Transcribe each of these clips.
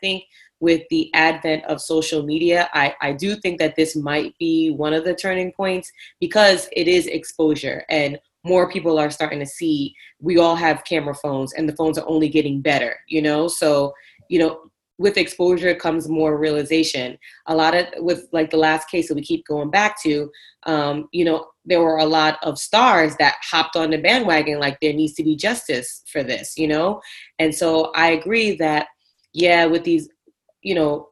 Think with the advent of social media, I, I do think that this might be one of the turning points because it is exposure and more people are starting to see we all have camera phones and the phones are only getting better, you know? So, you know, with exposure comes more realization. A lot of with like the last case that we keep going back to, um, you know, there were a lot of stars that hopped on the bandwagon like there needs to be justice for this, you know? And so I agree that yeah, with these, you know,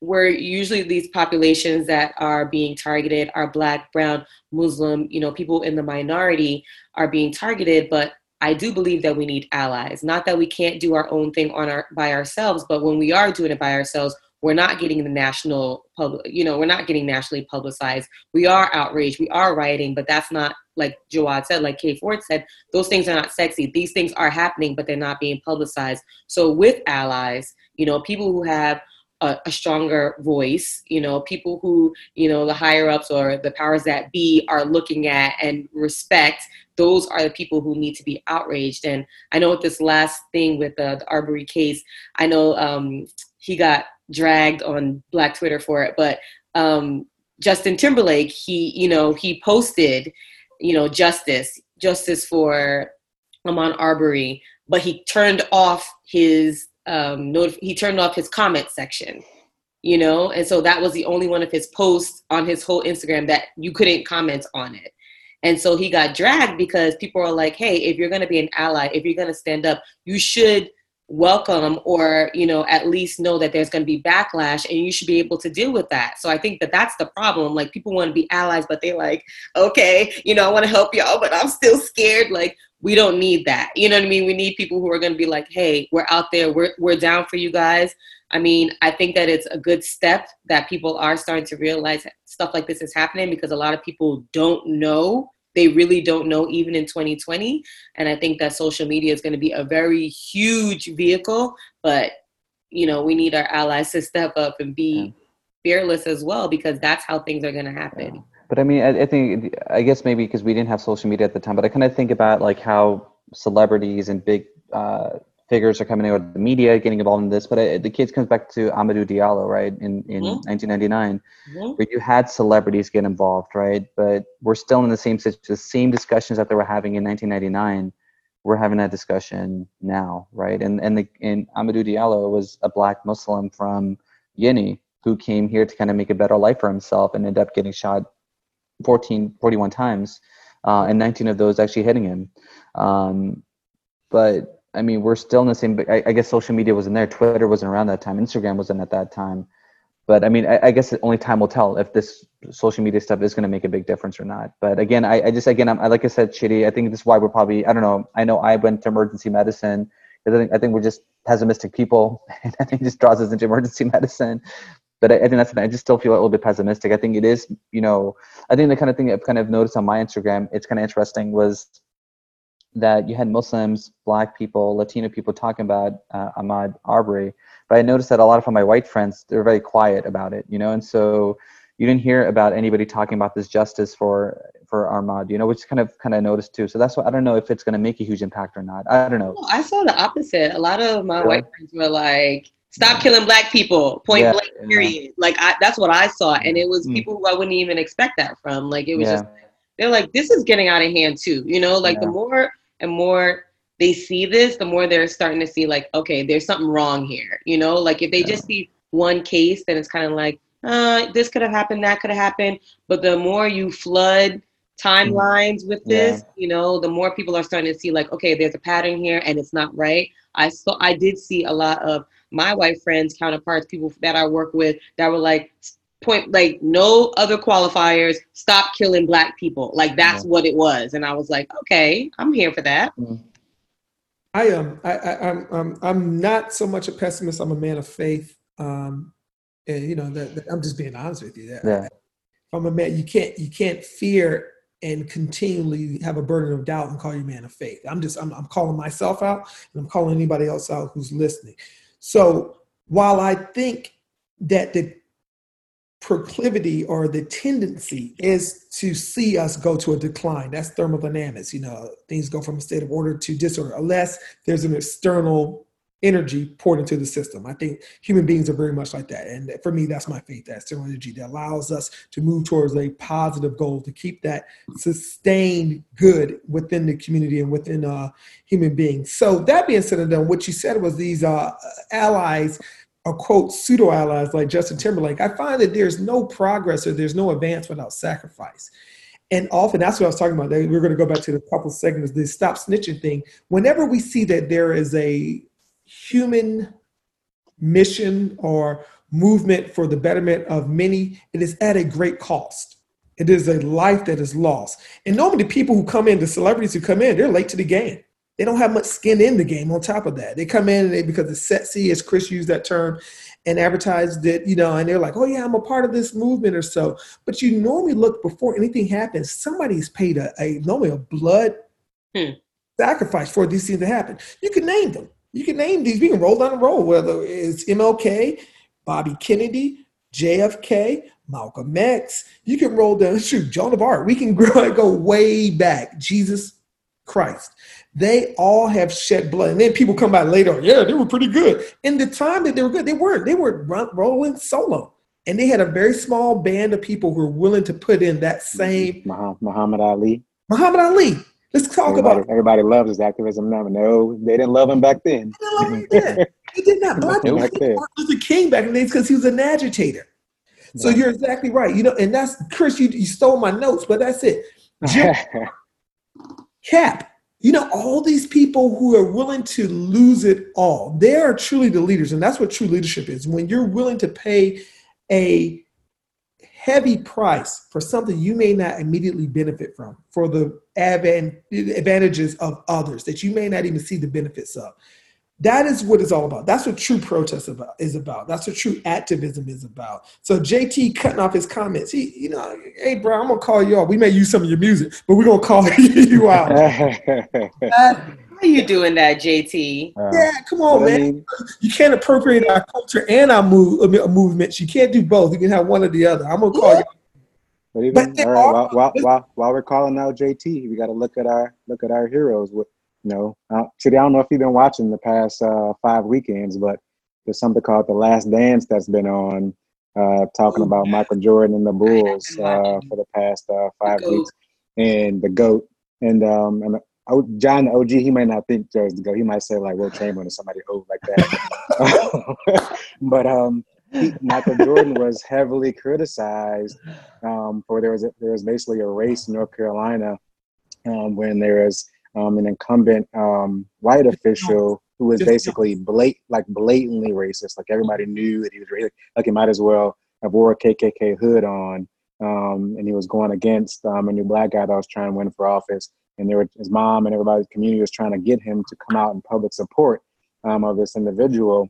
where usually these populations that are being targeted are black, brown, Muslim, you know, people in the minority are being targeted, but I do believe that we need allies. Not that we can't do our own thing on our by ourselves, but when we are doing it by ourselves, we're not getting the national public. You know, we're not getting nationally publicized. We are outraged. We are rioting, but that's not like Jawad said, like Kay Ford said. Those things are not sexy. These things are happening, but they're not being publicized. So with allies, you know, people who have a, a, stronger voice you know people who you know the higher ups or the powers that be are looking at and respect those are the people who need to be outraged. And I know with this last thing with the, the Arbery case, I know um, he got dragged on Black Twitter for it, but um, Justin Timberlake, he, you know, he posted, you know, justice, justice for Ahmaud Arbery, but he turned off his um, notif- he turned off his comment section you know? And so that was the only one of his posts on his whole instagram that you couldn't comment on it. And so he got dragged because people are like, hey, if you're going to be an ally, if you're going to stand up, you should welcome or you know at least know that there's going to be backlash and you should be able to deal with that. So i think that that's the problem. Like people want to be allies but they're like okay you know i want to help y'all but i'm still scared. Like we don't need that. You know what i mean? We need people who are going to be like hey we're out there. We're, we're down for you guys. I mean, I think that it's a good step that people are starting to realize stuff like this is happening because a lot of people don't know. They really don't know even in 2020. And I think that social media is going to be a very huge vehicle, but you know, we need our allies to step up and be yeah. fearless as well because that's how things are going to happen. Yeah. But I mean, I, I think, I guess maybe because we didn't have social media at the time, but I kind of think about like how celebrities and big uh, figures are coming out of the media, getting involved in this. But it, the kids comes back to Amadou Diallo, right, in, in mm-hmm. 1999, mm-hmm. where you had celebrities get involved, right? But we're still in the same the same discussions that they were having in 1999. We're having that discussion now, right? And and the and Amadou Diallo was a black Muslim from Guinea who came here to kind of make a better life for himself and ended up getting shot 14, 41 times, uh, and 19 of those actually hitting him. Um, but I mean, we're still in the same. I, I, guess social media wasn't there. Twitter wasn't around that time. Instagram wasn't at that time. But I mean, I, I guess only time will tell if this social media stuff is going to make a big difference or not. But again, I, I just again, I'm, I like I said, Chidi. I think this is why we're probably. I don't know. I know I went to emergency medicine because I think I think we're just pessimistic people, and I think it just draws us into emergency medicine. But I, I think that's. I just still feel a little bit pessimistic. I think it is. You know, I think the kind of thing I've kind of noticed on my Instagram. It's kind of interesting was that you had Muslims, Black people, Latino people talking about uh, Ahmaud Arbery, but I noticed that a lot of my white friends they're very quiet about it, you know, and so you didn't hear about anybody talking about this justice for for Ahmaud, you know, which kind of kind of noticed too. So that's why I don't know if it's going to make a huge impact or not. I don't know. I saw the opposite. A lot of my yeah. white friends were like, "Stop killing black people." Point yeah, blank. Period. Yeah. Like I, that's what I saw, and it was mm. people who I wouldn't even expect that from. Like it was just they're like, "This is getting out of hand too." You know, like the more and more they see this, the more they're starting to see like, okay, there's something wrong here. You know, like if they just see one case, then it's kind of like, uh, this could have happened, that could have happened. But the more you flood timelines with this, yeah. you know, the more people are starting to see like, okay, there's a pattern here and it's not right. I saw, I did see a lot of my white friends, counterparts, people that I work with that were like, point like no other qualifiers stop killing black people. Like that's yeah. what it was. And i was like okay i'm here for that. Mm-hmm. i am um, I, I am I'm, I'm not so much a pessimist. I'm a man of faith. Um and you know that, that i'm just being honest with you. That yeah. i'm a man you can't you can't fear and continually have a burden of doubt and call you man of faith. I'm just I'm, I'm calling myself out and i'm calling anybody else out who's listening. So while i think that the proclivity or the tendency is to see us go to a decline. That's thermodynamics. You know, things go from a state of order to disorder unless there's an external energy poured into the system. I think human beings are very much like that. And for me, that's my faith, that external energy that allows us to move towards a positive goal, to keep that sustained good within the community and within uh, human beings. So that being said and done, what you said was these uh, allies or quote pseudo allies like Justin Timberlake, I find that there's no progress or there's no advance without sacrifice. And often that's what I was talking about. We're going to go back to the couple segments, the stop snitching thing. Whenever we see that there is a human mission or movement for the betterment of many, it is at a great cost. It is a life that is lost. And normally, the people who come in, the celebrities who come in, they're late to the game. They don't have much skin in the game. On top of that, they come in and they because it's sexy, as Chris used that term, and advertised it, you know, and they're like, "Oh yeah, I'm a part of this movement or so." But you normally look before anything happens. Somebody's paid a, a normally a blood hmm. sacrifice for these things to happen. You can name them. You can name these. We can roll down the road, whether it's MLK, Bobby Kennedy, JFK, Malcolm X. You can roll down, shoot, Joan of Arc. We can go way back. Jesus Christ. They all have shed blood. And then people come by later, yeah, they were pretty good. In the time that they were good, they weren't. They were rolling solo. And they had a very small band of people who were willing to put in that mm-hmm. same. Muhammad Ali. Muhammad Ali. Let's talk everybody, about Everybody loves his activism now. No, they didn't love him back then. They didn't love him then. They did not. Black Martin Luther King back in the days because he was an agitator. So yeah. you're exactly right. You know, and that's Chris. You, you stole my notes, but that's it. Jim, Cap. You know, all these people who are willing to lose it all, they are truly the leaders, and that's what true leadership is. When you're willing to pay a heavy price for something you may not immediately benefit from, for the advantages of others that you may not even see the benefits of. That is what it's all about. That's what true protest about, is about. That's what true activism is about. So JT cutting off his comments. He, you know, hey, bro, I'm gonna call you out. We may use some of your music, but we're gonna call you out. uh, how you doing that, JT? Uh, yeah, come on, man. I mean, you can't appropriate our culture and our move, movements. You can't do both. You can have one or the other. I'm gonna call yeah. you. But even but all right, while, while, while, while we're calling out JT, we got to look at our look at our heroes. With you know, uh, Chidi, I don't know if you've been watching the past uh, five weekends, but there's something called The Last Dance that's been on, uh, talking about Michael Jordan and the Bulls uh, for the past uh, five weeks, and the goat. And um, and oh, John the OG, he might not think Joe's the goat. He might say like Wilt Chamberlain or somebody old like that. but um, he, Michael Jordan was heavily criticized um, for there was a, there was basically a race in North Carolina um, when there was um, an incumbent um, white official who was basically blat- like blatantly racist. Like everybody knew that he was racist. Like he might as well have wore a KKK hood on, um, and he was going against um, a new black guy that was trying to win for office. And there were, his mom and everybody in the community was trying to get him to come out in public support um, of this individual,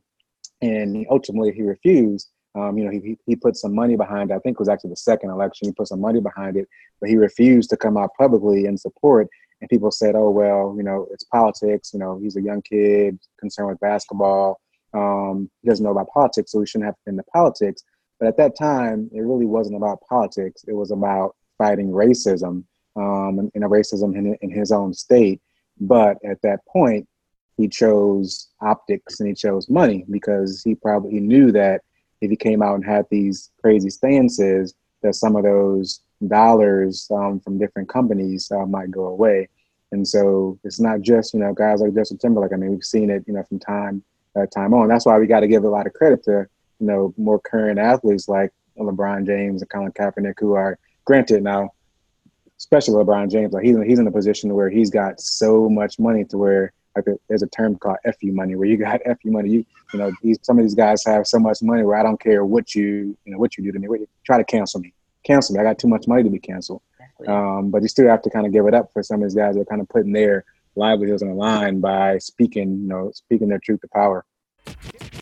and he, ultimately he refused. Um, you know, he, he put some money behind it. I think it was actually the second election. He put some money behind it, but he refused to come out publicly in support and people said, "Oh well, you know, it's politics. You know, he's a young kid concerned with basketball. Um, he doesn't know about politics, so he shouldn't have been to into politics." But at that time, it really wasn't about politics. It was about fighting racism um, and, and racism in, in his own state. But at that point, he chose optics and he chose money because he probably knew that if he came out and had these crazy stances, that some of those dollars um, from different companies uh, might go away. And so it's not just you know guys like Justin Timberlake. I mean, we've seen it you know from time uh, time on. That's why we got to give a lot of credit to you know more current athletes like LeBron James and Colin Kaepernick, who are granted now, especially LeBron James. Like he's he's in a position where he's got so much money to where like there's a term called "fu money," where you got "fu money." You you know these, some of these guys have so much money where I don't care what you you know what you do to me. what you, Try to cancel me cancel me. I got too much money to be canceled. Exactly. Um, but you still have to kind of give it up for some of these guys that are kind of putting their livelihoods on the line by speaking, you know, speaking their truth to power. Hold it now.